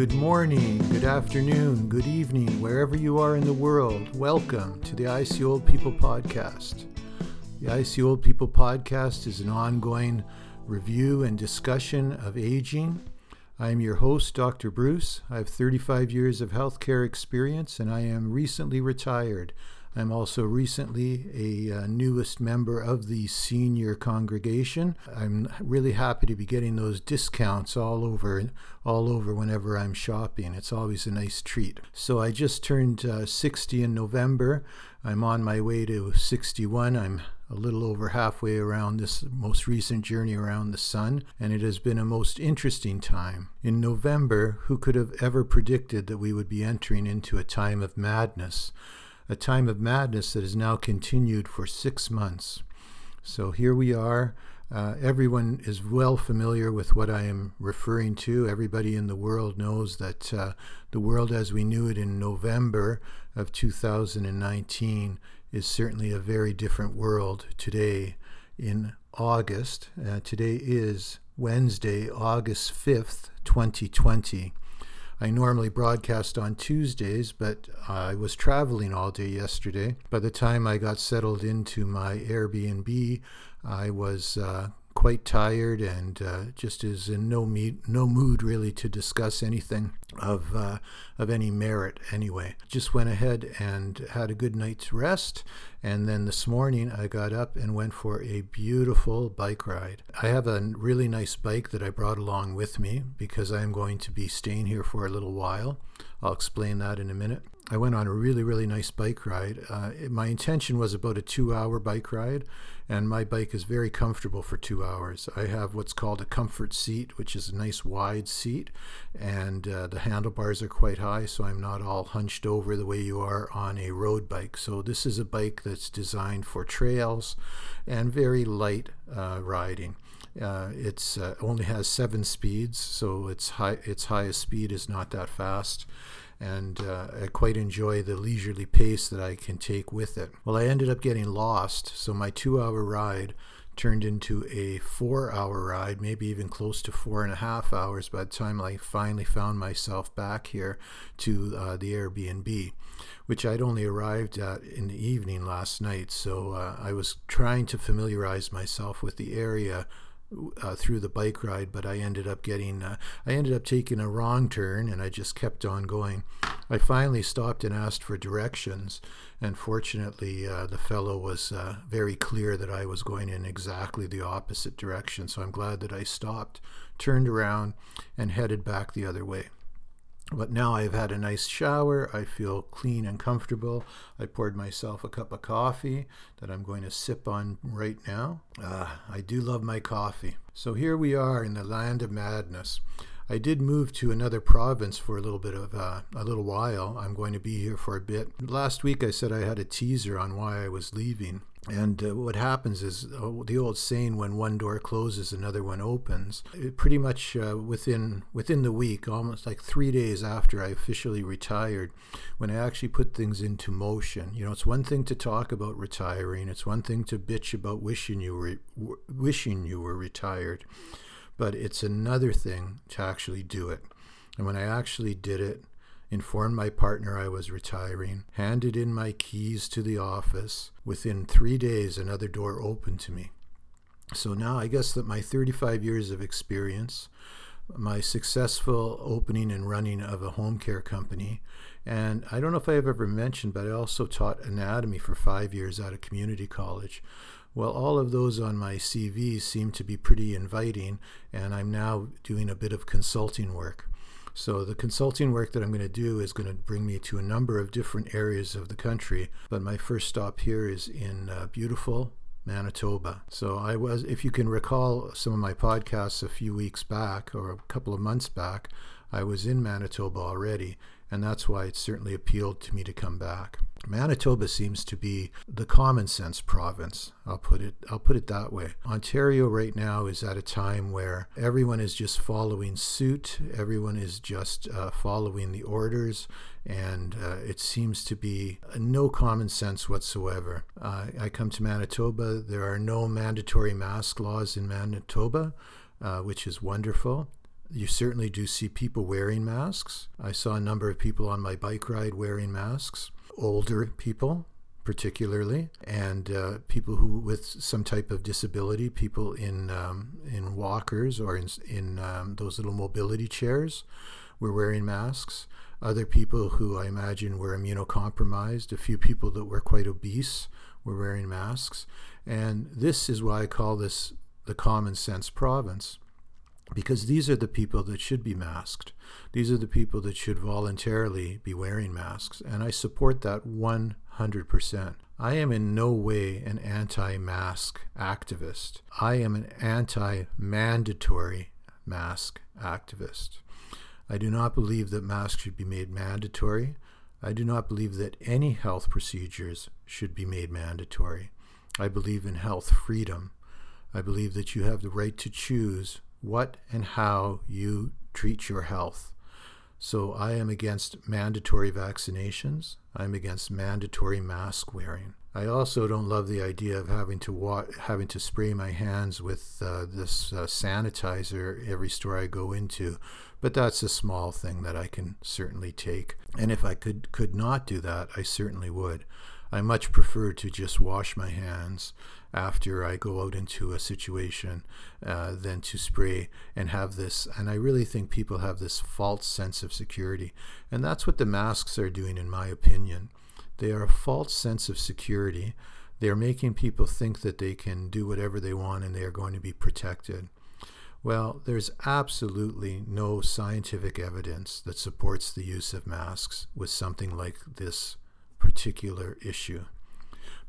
Good morning, good afternoon, good evening, wherever you are in the world. Welcome to the I See Old People podcast. The I See Old People podcast is an ongoing review and discussion of aging. I am your host, Dr. Bruce. I have 35 years of healthcare experience and I am recently retired I'm also recently a uh, newest member of the senior congregation. I'm really happy to be getting those discounts all over, all over whenever I'm shopping. It's always a nice treat. So I just turned uh, 60 in November. I'm on my way to 61. I'm a little over halfway around this most recent journey around the sun, and it has been a most interesting time. In November, who could have ever predicted that we would be entering into a time of madness? A time of madness that has now continued for six months. So here we are. Uh, everyone is well familiar with what I am referring to. Everybody in the world knows that uh, the world as we knew it in November of 2019 is certainly a very different world today in August. Uh, today is Wednesday, August 5th, 2020. I normally broadcast on Tuesdays, but I was traveling all day yesterday. By the time I got settled into my Airbnb, I was uh, quite tired and uh, just is in no no mood really to discuss anything of uh, of any merit anyway. Just went ahead and had a good night's rest, and then this morning I got up and went for a beautiful bike ride. I have a really nice bike that I brought along with me because I am going to be staying here for a little while. I'll explain that in a minute. I went on a really, really nice bike ride. Uh, my intention was about a two hour bike ride, and my bike is very comfortable for two hours. I have what's called a comfort seat, which is a nice wide seat, and uh, the handlebars are quite high, so I'm not all hunched over the way you are on a road bike. So, this is a bike that's designed for trails and very light uh, riding. Uh, it's uh, only has seven speeds, so its high its highest speed is not that fast and uh, I quite enjoy the leisurely pace that I can take with it. Well, I ended up getting lost, so my two hour ride turned into a four hour ride, maybe even close to four and a half hours by the time I finally found myself back here to uh, the Airbnb, which I'd only arrived at in the evening last night. So uh, I was trying to familiarize myself with the area uh, through the bike ride, but I ended up getting, uh, I ended up taking a wrong turn and I just kept on going. I finally stopped and asked for directions, and fortunately, uh, the fellow was uh, very clear that I was going in exactly the opposite direction. So I'm glad that I stopped, turned around, and headed back the other way. But now I've had a nice shower. I feel clean and comfortable. I poured myself a cup of coffee that I'm going to sip on right now. Uh, I do love my coffee. So here we are in the land of madness. I did move to another province for a little bit of uh, a little while. I'm going to be here for a bit. Last week I said I had a teaser on why I was leaving. And uh, what happens is uh, the old saying: "When one door closes, another one opens." It pretty much uh, within within the week, almost like three days after I officially retired, when I actually put things into motion. You know, it's one thing to talk about retiring; it's one thing to bitch about wishing you were wishing you were retired but it's another thing to actually do it. And when I actually did it, informed my partner I was retiring, handed in my keys to the office, within three days, another door opened to me. So now I guess that my 35 years of experience, my successful opening and running of a home care company, and I don't know if I have ever mentioned, but I also taught anatomy for five years at a community college. Well, all of those on my CV seem to be pretty inviting, and I'm now doing a bit of consulting work. So, the consulting work that I'm going to do is going to bring me to a number of different areas of the country, but my first stop here is in uh, beautiful Manitoba. So, I was, if you can recall some of my podcasts a few weeks back or a couple of months back, I was in Manitoba already, and that's why it certainly appealed to me to come back. Manitoba seems to be the common sense province. I'll put it I'll put it that way. Ontario right now is at a time where everyone is just following suit. Everyone is just uh, following the orders, and uh, it seems to be no common sense whatsoever. Uh, I come to Manitoba. There are no mandatory mask laws in Manitoba, uh, which is wonderful. you certainly do see people wearing masks. I saw a number of people on my bike ride wearing masks, older people particularly, and uh, people who with some type of disability, people in um, in walkers or in in um, those little mobility chairs, were wearing masks. Other people who I imagine were immunocompromised, a few people that were quite obese were wearing masks, and this is why I call this the common sense province because these are the people that should be masked. These are the people that should voluntarily be wearing masks. And I support that 100%. I am in no way an anti mask activist. I am an anti mandatory mask activist. I do not believe that masks should be made mandatory. I do not believe that any health procedures should be made mandatory. I believe in health freedom. I believe that you have the right to choose what and how you treat your health. So I am against mandatory vaccinations. I'm against mandatory mask wearing. I also don't love the idea of having to wa- having to spray my hands with uh, this uh, sanitizer every store I go into, but that's a small thing that I can certainly take. And if I could could not do that, I certainly would. I much prefer to just wash my hands after I go out into a situation uh, than to spray and have this. And I really think people have this false sense of security. And that's what the masks are doing, in my opinion. They are a false sense of security. They're making people think that they can do whatever they want and they are going to be protected. Well, there's absolutely no scientific evidence that supports the use of masks with something like this particular issue.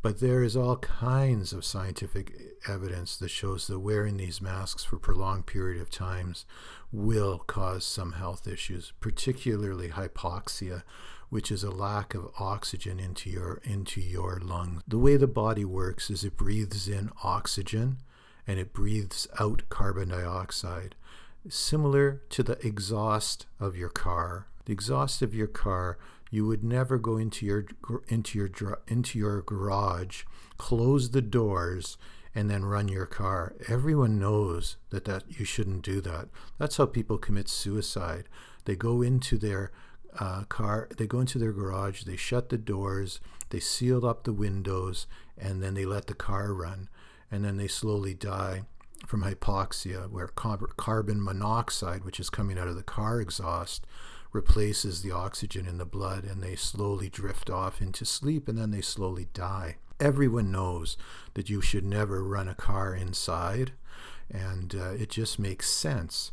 But there is all kinds of scientific evidence that shows that wearing these masks for prolonged period of times will cause some health issues, particularly hypoxia, which is a lack of oxygen into your into your lungs. The way the body works is it breathes in oxygen and it breathes out carbon dioxide, similar to the exhaust of your car. The exhaust of your car you would never go into your into your into your garage, close the doors, and then run your car. Everyone knows that that you shouldn't do that. That's how people commit suicide. They go into their uh, car, they go into their garage, they shut the doors, they seal up the windows, and then they let the car run, and then they slowly die from hypoxia, where carbon monoxide, which is coming out of the car exhaust, replaces the oxygen in the blood and they slowly drift off into sleep and then they slowly die. Everyone knows that you should never run a car inside, and uh, it just makes sense.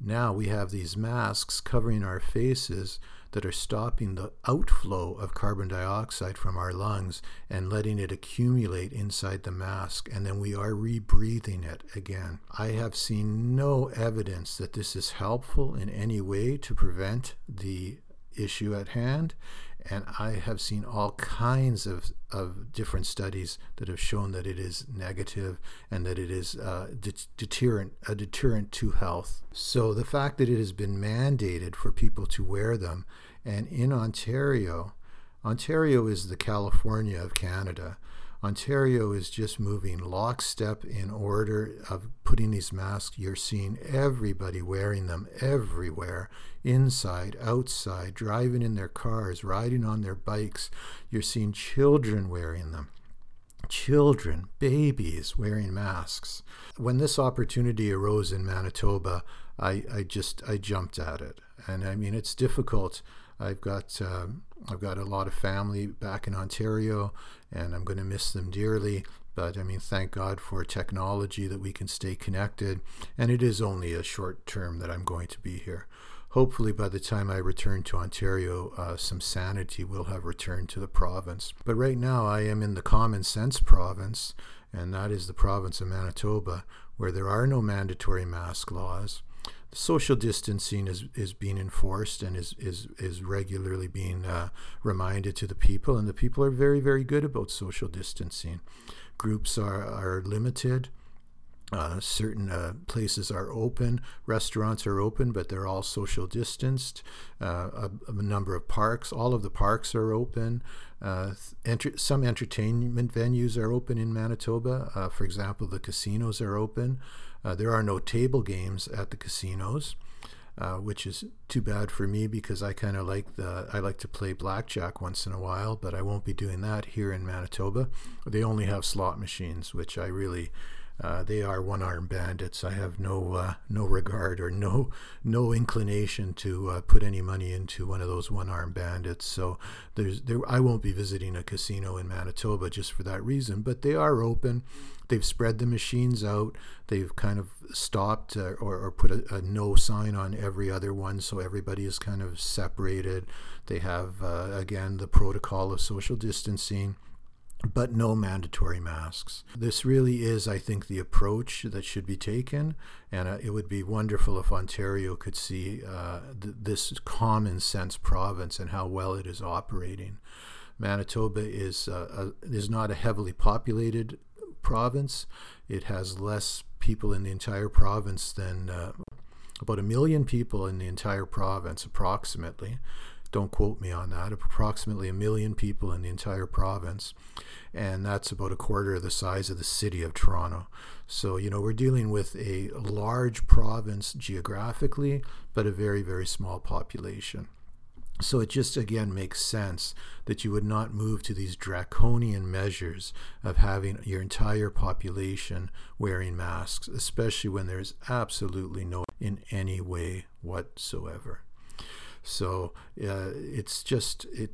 Now we have these masks covering our faces that are stopping the outflow of carbon dioxide from our lungs and letting it accumulate inside the mask, and then we are rebreathing it again. I have seen no evidence that this is helpful in any way to prevent the issue at hand. And I have seen all kinds of, of different studies that have shown that it is negative and that it is uh, de- deterrent, a deterrent to health. So the fact that it has been mandated for people to wear them, and in Ontario, Ontario is the California of Canada. Ontario is just moving lockstep in order of putting these masks. You're seeing everybody wearing them everywhere, inside, outside, driving in their cars, riding on their bikes. You're seeing children wearing them. Children, babies wearing masks. When this opportunity arose in Manitoba, I, I just I jumped at it. And I mean it's difficult I've got uh, I've got a lot of family back in Ontario, and I'm going to miss them dearly. But I mean, thank God for technology that we can stay connected. And it is only a short term that I'm going to be here. Hopefully, by the time I return to Ontario, uh, some sanity will have returned to the province. But right now, I am in the common sense province, and that is the province of Manitoba, where there are no mandatory mask laws social distancing is, is being enforced and is, is, is regularly being uh, reminded to the people, and the people are very, very good about social distancing. Groups are, are limited. Uh, certain uh, places are open, restaurants are open, but they're all social distanced. Uh, a, a, number of parks, all of the parks are open. Uh, enter- some entertainment venues are open in Manitoba. Uh, for example, the casinos are open. Uh, there are no table games at the casinos. which is too bad for me because I kind of like the I like to play blackjack once in a while, but I won't be doing that here in Manitoba. They only have slot machines, which I really uh, they are one-armed bandits. I have no uh, no regard or no no inclination to uh, put any money into one of those one-armed bandits. So there's there I won't be visiting a casino in Manitoba just for that reason. But they are open. They've spread the machines out. They've kind of stopped uh, or, or put a, a, no sign on every other one, so everybody is kind of separated. They have uh, again the protocol of social distancing but no mandatory masks. This really is, I think, the approach that should be taken, and uh, it would be wonderful if Ontario could see uh, th- this common sense province and how well it is operating. Manitoba is uh, a, is not a heavily populated province. It has less people in the entire province than uh, about a million people in the entire province, approximately don't quote me on that, approximately a million people in the entire province. And that's about a quarter of the size of the city of Toronto. So, you know, we're dealing with a large province geographically, but a very, very small population. So it just again makes sense that you would not move to these draconian measures of having your entire population wearing masks, especially when there's absolutely no in any way whatsoever. So uh, it's just it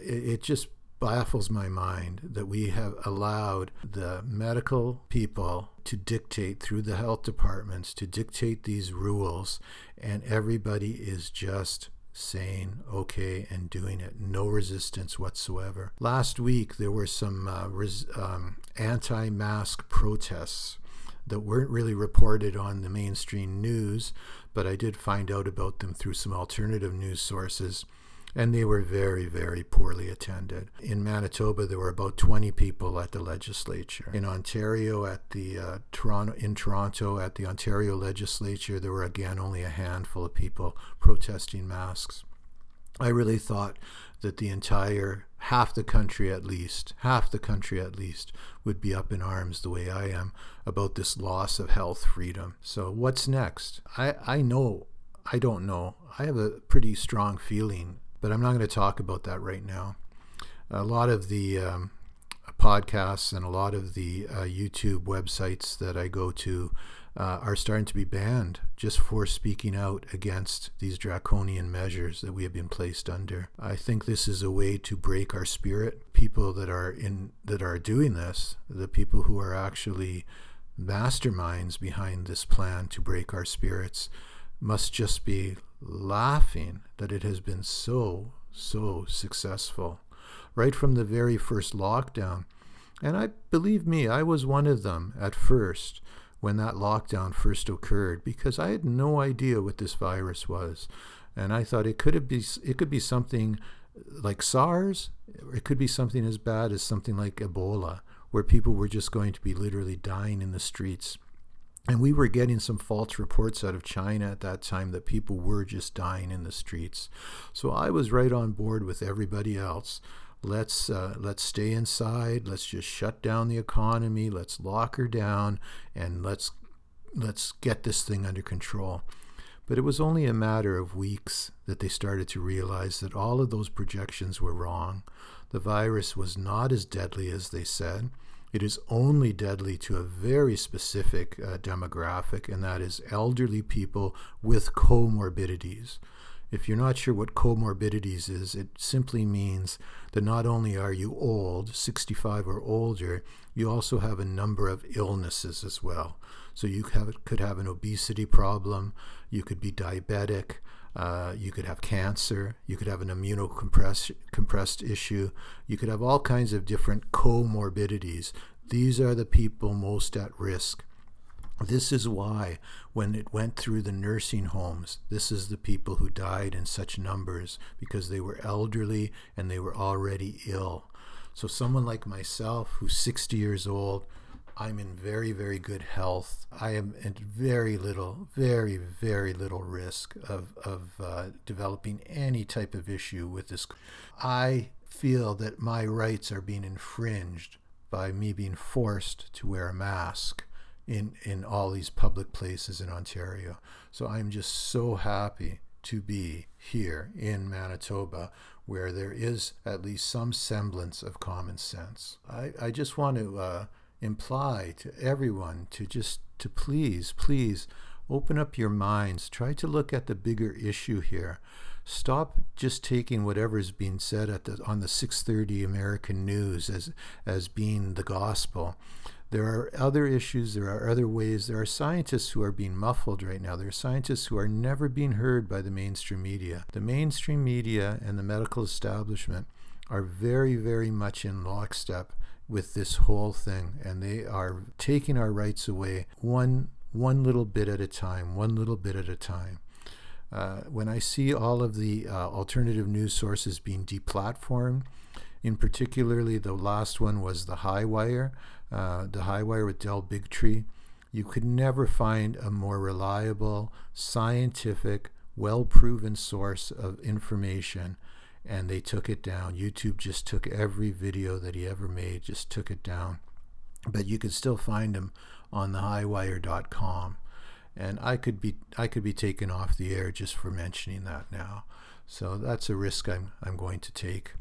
it just baffles my mind that we have allowed the medical people to dictate through the health departments to dictate these rules and everybody is just saying okay and doing it. No resistance whatsoever. Last week there were some uh, res- um, anti-mask protests that weren't really reported on the mainstream news, but I did find out about them through some alternative news sources, and they were very, very poorly attended. In Manitoba, there were about 20 people at the legislature. In Ontario, at the uh, Toronto, in Toronto, at the Ontario legislature, there were again only a handful of people protesting masks. I really thought that the entire half the country at least, half the country at least, would be up in arms the way I am about this loss of health freedom. So, what's next? I, I know, I don't know. I have a pretty strong feeling, but I'm not going to talk about that right now. A lot of the um, podcasts and a lot of the uh, YouTube websites that I go to uh, are starting to be banned just for speaking out against these draconian measures that we have been placed under. I think this is a way to break our spirit. People that are in that are doing this, the people who are actually masterminds behind this plan to break our spirits, must just be laughing that it has been so so successful. Right from the very first lockdown, and I believe me, I was one of them at first when that lockdown first occurred because I had no idea what this virus was. And I thought it could be it could be something like SARS, it could be something as bad as something like Ebola, where people were just going to be literally dying in the streets. And we were getting some false reports out of China at that time that people were just dying in the streets. So I was right on board with everybody else let's uh, let's stay inside let's just shut down the economy let's lock her down and let's let's get this thing under control. But it was only a matter of weeks that they started to realize that all of those projections were wrong. The virus was not as deadly as they said. It is only deadly to a very specific uh, demographic and that is elderly people with comorbidities if you're not sure what comorbidities is, it simply means that not only are you old, 65 or older, you also have a number of illnesses as well. So you have, could have an obesity problem, you could be diabetic, uh, you could have cancer, you could have an immunocompressed issue, you could have all kinds of different comorbidities. These are the people most at risk this is why, when it went through the nursing homes, this is the people who died in such numbers because they were elderly and they were already ill. So, someone like myself, who's 60 years old, I'm in very, very good health. I am at very little, very, very little risk of, of uh, developing any type of issue with this. I feel that my rights are being infringed by me being forced to wear a mask in, in all these public places in Ontario. So I'm just so happy to be here in Manitoba where there is at least some semblance of common sense. I, I just want to uh, imply to everyone to just to please, please open up your minds. Try to look at the bigger issue here. Stop just taking whatever's being said at the on the 6:30 American news as as being the gospel. There are other issues, there are other ways. There are scientists who are being muffled right now. There are scientists who are never being heard by the mainstream media. The mainstream media and the medical establishment are very, very much in lockstep with this whole thing, and they are taking our rights away one one little bit at a time, one little bit at a time. Uh, when I see all of the uh, alternative news sources being deplatformed, in particularly the last one was the High Wire, uh, the Wire with Del Bigtree, you could never find a more reliable, scientific, well proven source of information. And they took it down. YouTube just took every video that he ever made, just took it down. But you could still find him on thehighwire.com. And I could be I could be taken off the air just for mentioning that now. So that's a risk I'm I'm going to take.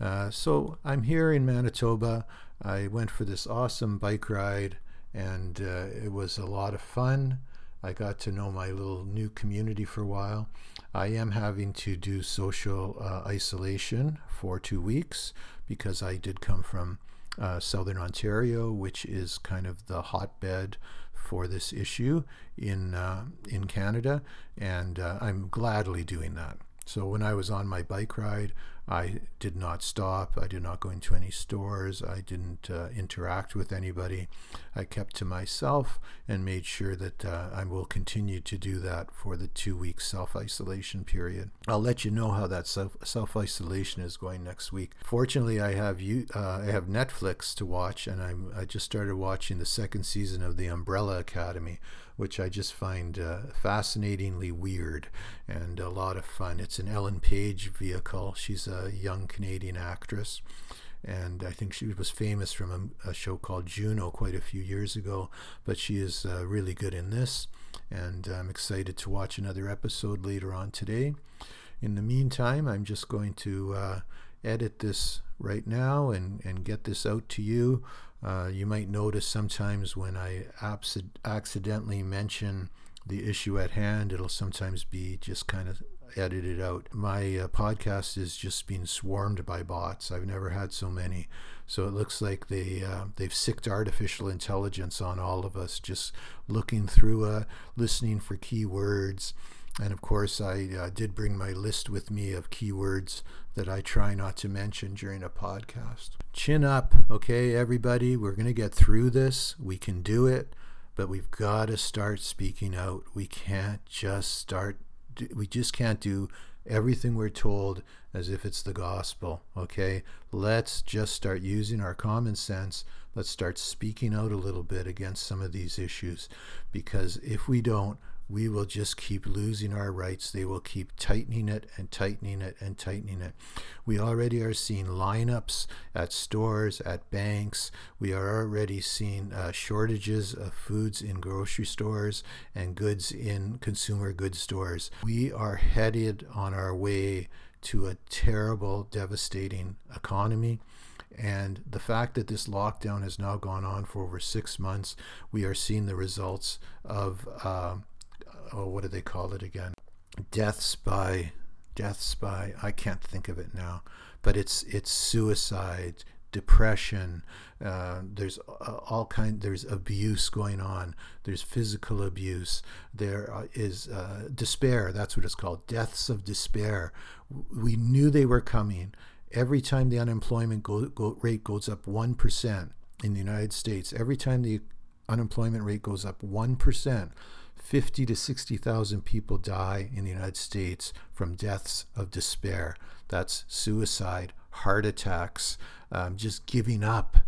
Uh, so I'm here in Manitoba. I went for this awesome bike ride, and uh, it was a lot of fun. I got to know my little new community for a while. I am having to do social uh, isolation for two weeks because I did come from uh, Southern Ontario, which is kind of the hotbed for this issue in uh, in Canada, and uh, I'm gladly doing that. So when I was on my bike ride, I did not stop. I did not go into any stores. I didn't uh, interact with anybody. I kept to myself and made sure that uh, I will continue to do that for the two week self isolation period. I'll let you know how that self isolation is going next week. Fortunately, I have you uh, I have Netflix to watch, and I'm I just started watching the second season of The Umbrella Academy which I just find uh, fascinatingly weird and a lot of fun. It's an Ellen Page vehicle. She's a young Canadian actress. And I think she was famous from a, a show called Juno quite a few years ago, but she is uh, really good in this. And I'm excited to watch another episode later on today. In the meantime, I'm just going to uh, edit this right now and, and get this out to you. Uh, you might notice sometimes when I accidentally mention the issue at hand, it'll sometimes be just kind of edited out. My uh, podcast is just being swarmed by bots. I've never had so many. So it looks like they uh, they've sicked artificial intelligence on all of us, just looking through, uh, listening for keywords, and of course, I uh, did bring my list with me of keywords that I try not to mention during a podcast. Chin up, okay, everybody. We're going to get through this. We can do it, but we've got to start speaking out. We can't just start, we just can't do everything we're told as if it's the gospel, okay? Let's just start using our common sense. Let's start speaking out a little bit against some of these issues because if we don't, we will just keep losing our rights. They will keep tightening it and tightening it and tightening it. We already are seeing lineups at stores, at banks. We are already seeing uh, shortages of foods in grocery stores and goods in consumer goods stores. We are headed on our way to a terrible, devastating economy. And the fact that this lockdown has now gone on for over six months, we are seeing the results of. Uh, oh, what do they call it again? Deaths by deaths by I can't think of it now, but it's it's suicide, depression. Uh, there's all kind. There's abuse going on. There's physical abuse. There is uh, uh, despair. That's what it's called. Deaths of despair. We knew they were coming. Every time the unemployment go, go, rate goes up one percent in the United States, every time the unemployment rate goes up one percent, 50 to 60,000 people die in the United States from deaths of despair. That's suicide, heart attacks, um, just giving up.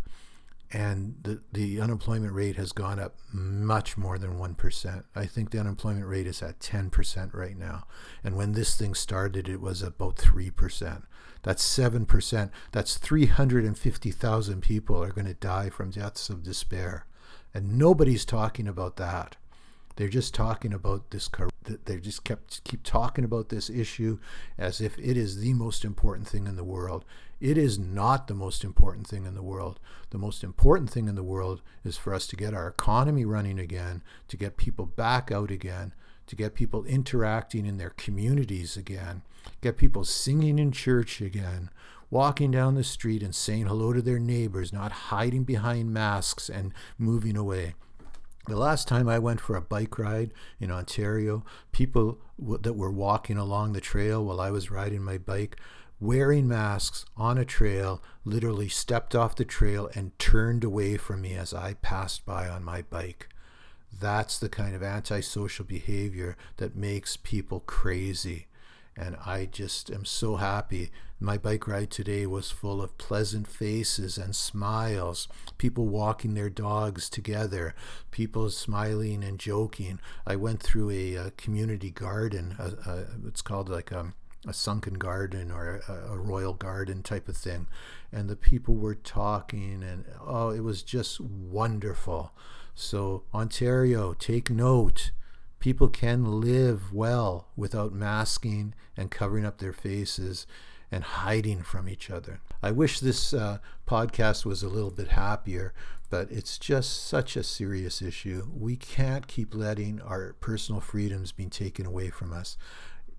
And the, the unemployment rate has gone up much more than 1%. I think the unemployment rate is at 10% right now. And when this thing started, it was about 3%. That's 7%. That's 350,000 people are going to die from deaths of despair. And nobody's talking about that. They're just talking about this. They just kept keep talking about this issue as if it is the most important thing in the world. It is not the most important thing in the world. The most important thing in the world is for us to get our economy running again, to get people back out again, to get people interacting in their communities again, get people singing in church again, walking down the street and saying hello to their neighbors, not hiding behind masks and moving away. The last time I went for a bike ride in Ontario, people w- that were walking along the trail while I was riding my bike, wearing masks on a trail, literally stepped off the trail and turned away from me as I passed by on my bike. That's the kind of antisocial behavior that makes people crazy. And I just am so happy. My bike ride today was full of pleasant faces and smiles, people walking their dogs together, people smiling and joking. I went through a, a community garden. A, a, it's called like a, a sunken garden or a, royal garden type of thing. And the people were talking, and oh, it was just wonderful. So, Ontario, take note people can live well without masking and covering up their faces and hiding from each other. I wish this uh, podcast was a little bit happier, but it's just such a serious issue. We can't keep letting our personal freedoms be taken away from us.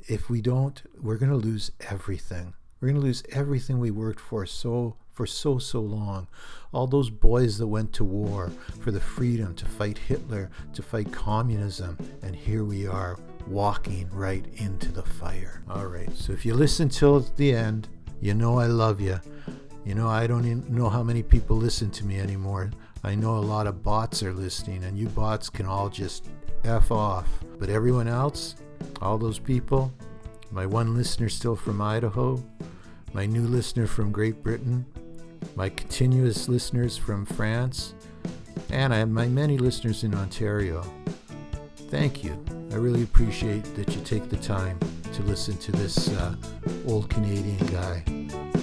If we don't, we're going to lose everything. We're going to lose everything we worked for so for so, so long. All those boys that went to war for the freedom to fight Hitler, to fight communism, and here we are walking right into the fire. All right, so if you listen till the end, you know I love you. You know, I don't even know how many people listen to me anymore. I know a lot of bots are listening, and you bots can all just F off. But everyone else, all those people, my one listener still from Idaho, my new listener from Great Britain, my continuous listeners from France, and I have my many listeners in Ontario. Thank you. I really appreciate that you take the time to listen to this uh, old Canadian guy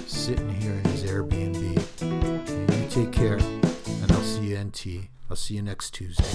sitting here in his Airbnb. And you take care, and I'll see you NT. I'll see you next Tuesday.